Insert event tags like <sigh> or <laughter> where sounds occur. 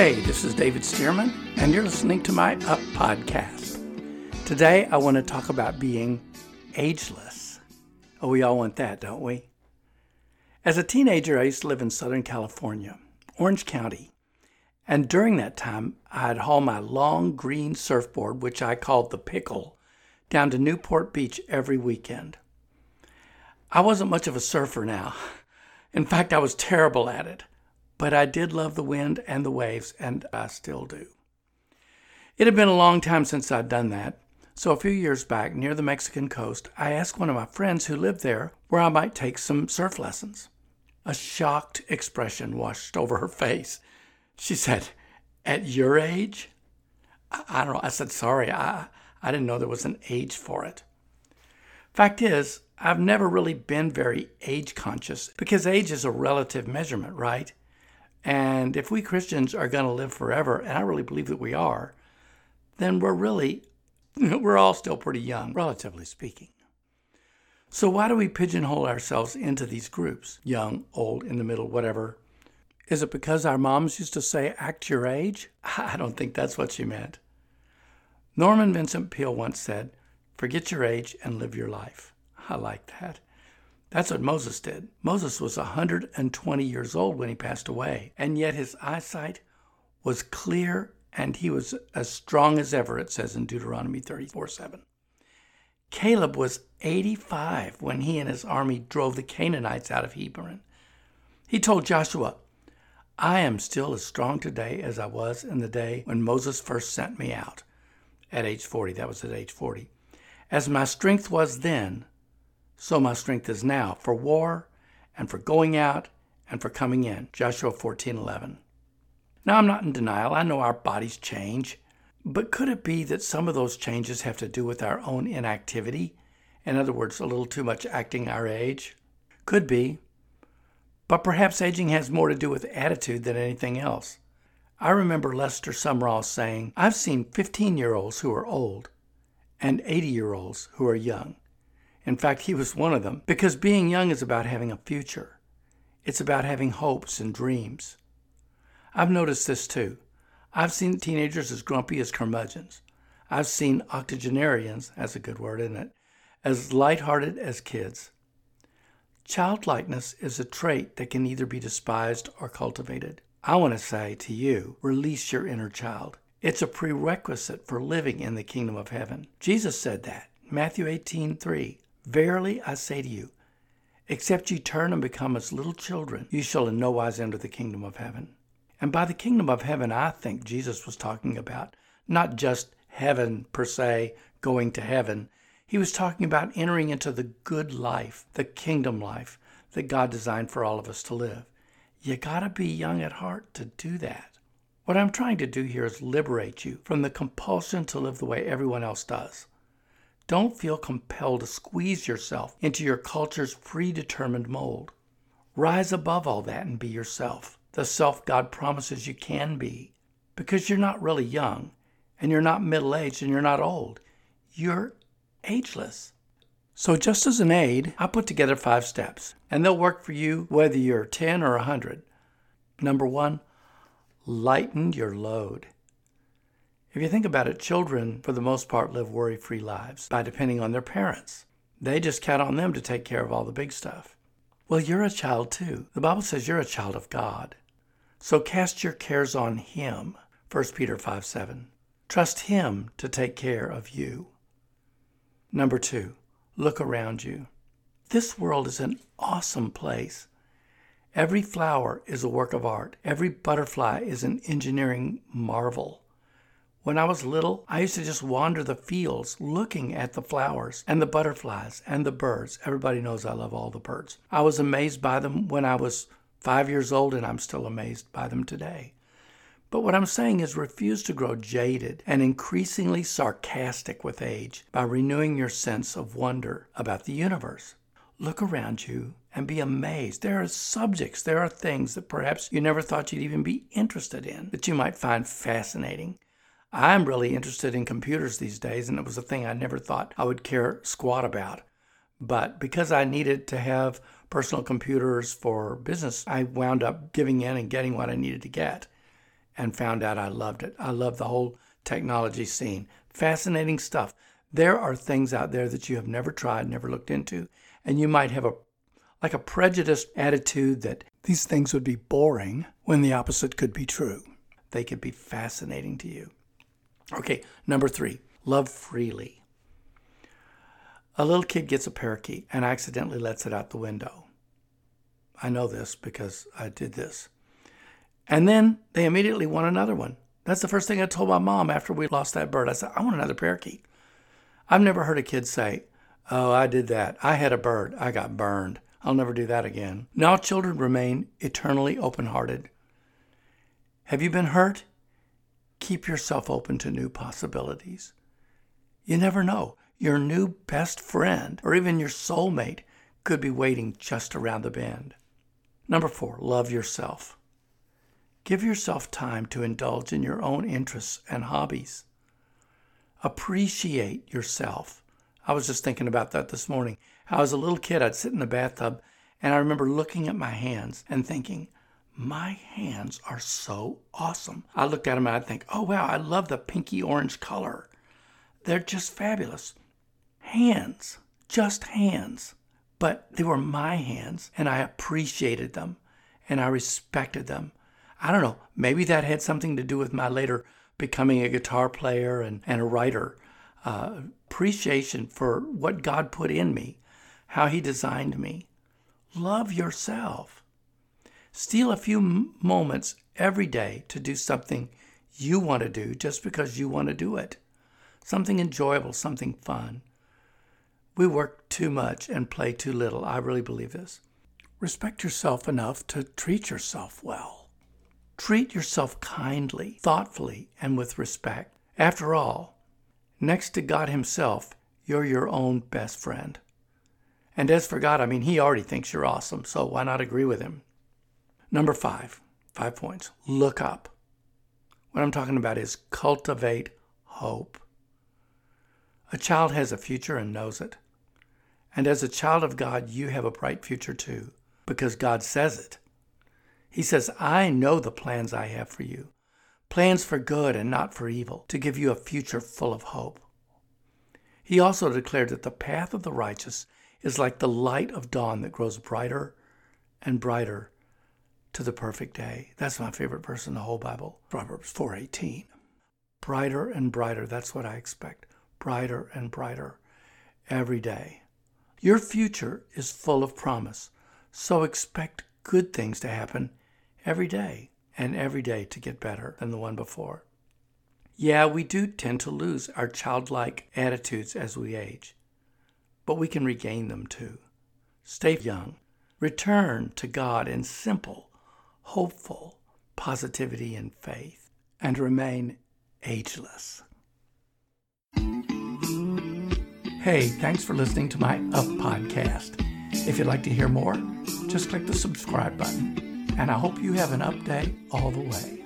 Hey, this is David Stearman, and you're listening to my Up podcast. Today, I want to talk about being ageless. Oh, we all want that, don't we? As a teenager, I used to live in Southern California, Orange County. And during that time, I'd haul my long green surfboard, which I called the Pickle, down to Newport Beach every weekend. I wasn't much of a surfer now. In fact, I was terrible at it. But I did love the wind and the waves, and I still do. It had been a long time since I'd done that, so a few years back, near the Mexican coast, I asked one of my friends who lived there where I might take some surf lessons. A shocked expression washed over her face. She said, At your age? I, I don't know. I said, Sorry, I, I didn't know there was an age for it. Fact is, I've never really been very age conscious because age is a relative measurement, right? And if we Christians are going to live forever, and I really believe that we are, then we're really, we're all still pretty young, relatively speaking. So why do we pigeonhole ourselves into these groups? Young, old, in the middle, whatever. Is it because our moms used to say, act your age? <laughs> I don't think that's what she meant. Norman Vincent Peale once said, forget your age and live your life. I like that. That's what Moses did. Moses was 120 years old when he passed away, and yet his eyesight was clear and he was as strong as ever, it says in Deuteronomy 34 7. Caleb was 85 when he and his army drove the Canaanites out of Hebron. He told Joshua, I am still as strong today as I was in the day when Moses first sent me out at age 40. That was at age 40. As my strength was then, so my strength is now for war and for going out and for coming in. Joshua 14:11. Now I'm not in denial. I know our bodies change. But could it be that some of those changes have to do with our own inactivity? In other words, a little too much acting our age? Could be. But perhaps aging has more to do with attitude than anything else. I remember Lester Sumrall saying, I've seen 15 year olds who are old and 80 year olds who are young. In fact, he was one of them because being young is about having a future. It's about having hopes and dreams. I've noticed this too. I've seen teenagers as grumpy as curmudgeons. I've seen octogenarians, that's a good word, isn't it, as light-hearted as kids. Childlikeness is a trait that can either be despised or cultivated. I want to say to you, release your inner child. It's a prerequisite for living in the kingdom of heaven. Jesus said that. Matthew 18:3. Verily I say to you, except ye turn and become as little children, you shall in no wise enter the kingdom of heaven. And by the kingdom of heaven, I think Jesus was talking about not just heaven per se, going to heaven. He was talking about entering into the good life, the kingdom life that God designed for all of us to live. You got to be young at heart to do that. What I'm trying to do here is liberate you from the compulsion to live the way everyone else does. Don't feel compelled to squeeze yourself into your culture's predetermined mold. Rise above all that and be yourself the self God promises you can be because you're not really young and you're not middle aged and you're not old. You're ageless. So, just as an aid, I put together five steps, and they'll work for you whether you're 10 or 100. Number one, lighten your load. If you think about it, children, for the most part, live worry free lives by depending on their parents. They just count on them to take care of all the big stuff. Well, you're a child too. The Bible says you're a child of God. So cast your cares on Him. 1 Peter 5 7. Trust Him to take care of you. Number two, look around you. This world is an awesome place. Every flower is a work of art. Every butterfly is an engineering marvel. When I was little, I used to just wander the fields looking at the flowers and the butterflies and the birds. Everybody knows I love all the birds. I was amazed by them when I was five years old, and I'm still amazed by them today. But what I'm saying is refuse to grow jaded and increasingly sarcastic with age by renewing your sense of wonder about the universe. Look around you and be amazed. There are subjects, there are things that perhaps you never thought you'd even be interested in that you might find fascinating. I'm really interested in computers these days, and it was a thing I never thought I would care squat about. But because I needed to have personal computers for business, I wound up giving in and getting what I needed to get. and found out I loved it. I love the whole technology scene. Fascinating stuff. There are things out there that you have never tried, never looked into, and you might have a like a prejudiced attitude that these things would be boring when the opposite could be true. They could be fascinating to you. Okay, number three, love freely. A little kid gets a parakeet and accidentally lets it out the window. I know this because I did this. And then they immediately want another one. That's the first thing I told my mom after we lost that bird. I said, I want another parakeet. I've never heard a kid say, Oh, I did that. I had a bird. I got burned. I'll never do that again. Now children remain eternally open hearted. Have you been hurt? Keep yourself open to new possibilities. You never know. Your new best friend or even your soulmate could be waiting just around the bend. Number four, love yourself. Give yourself time to indulge in your own interests and hobbies. Appreciate yourself. I was just thinking about that this morning. How as a little kid, I'd sit in the bathtub and I remember looking at my hands and thinking, my hands are so awesome. I looked at them and I'd think, oh wow, I love the pinky orange color. They're just fabulous. Hands, just hands. But they were my hands and I appreciated them and I respected them. I don't know, maybe that had something to do with my later becoming a guitar player and, and a writer. Uh, appreciation for what God put in me, how He designed me. Love yourself. Steal a few moments every day to do something you want to do just because you want to do it. Something enjoyable, something fun. We work too much and play too little. I really believe this. Respect yourself enough to treat yourself well. Treat yourself kindly, thoughtfully, and with respect. After all, next to God Himself, you're your own best friend. And as for God, I mean, He already thinks you're awesome, so why not agree with Him? Number five, five points. Look up. What I'm talking about is cultivate hope. A child has a future and knows it. And as a child of God, you have a bright future too, because God says it. He says, I know the plans I have for you plans for good and not for evil, to give you a future full of hope. He also declared that the path of the righteous is like the light of dawn that grows brighter and brighter to the perfect day. That's my favorite verse in the whole Bible, Proverbs 4:18. Brighter and brighter, that's what I expect. Brighter and brighter every day. Your future is full of promise, so expect good things to happen every day and every day to get better than the one before. Yeah, we do tend to lose our childlike attitudes as we age, but we can regain them too. Stay young. Return to God in simple, hopeful positivity and faith, and remain ageless. Hey, thanks for listening to my Up podcast. If you'd like to hear more, just click the subscribe button and I hope you have an up day all the way.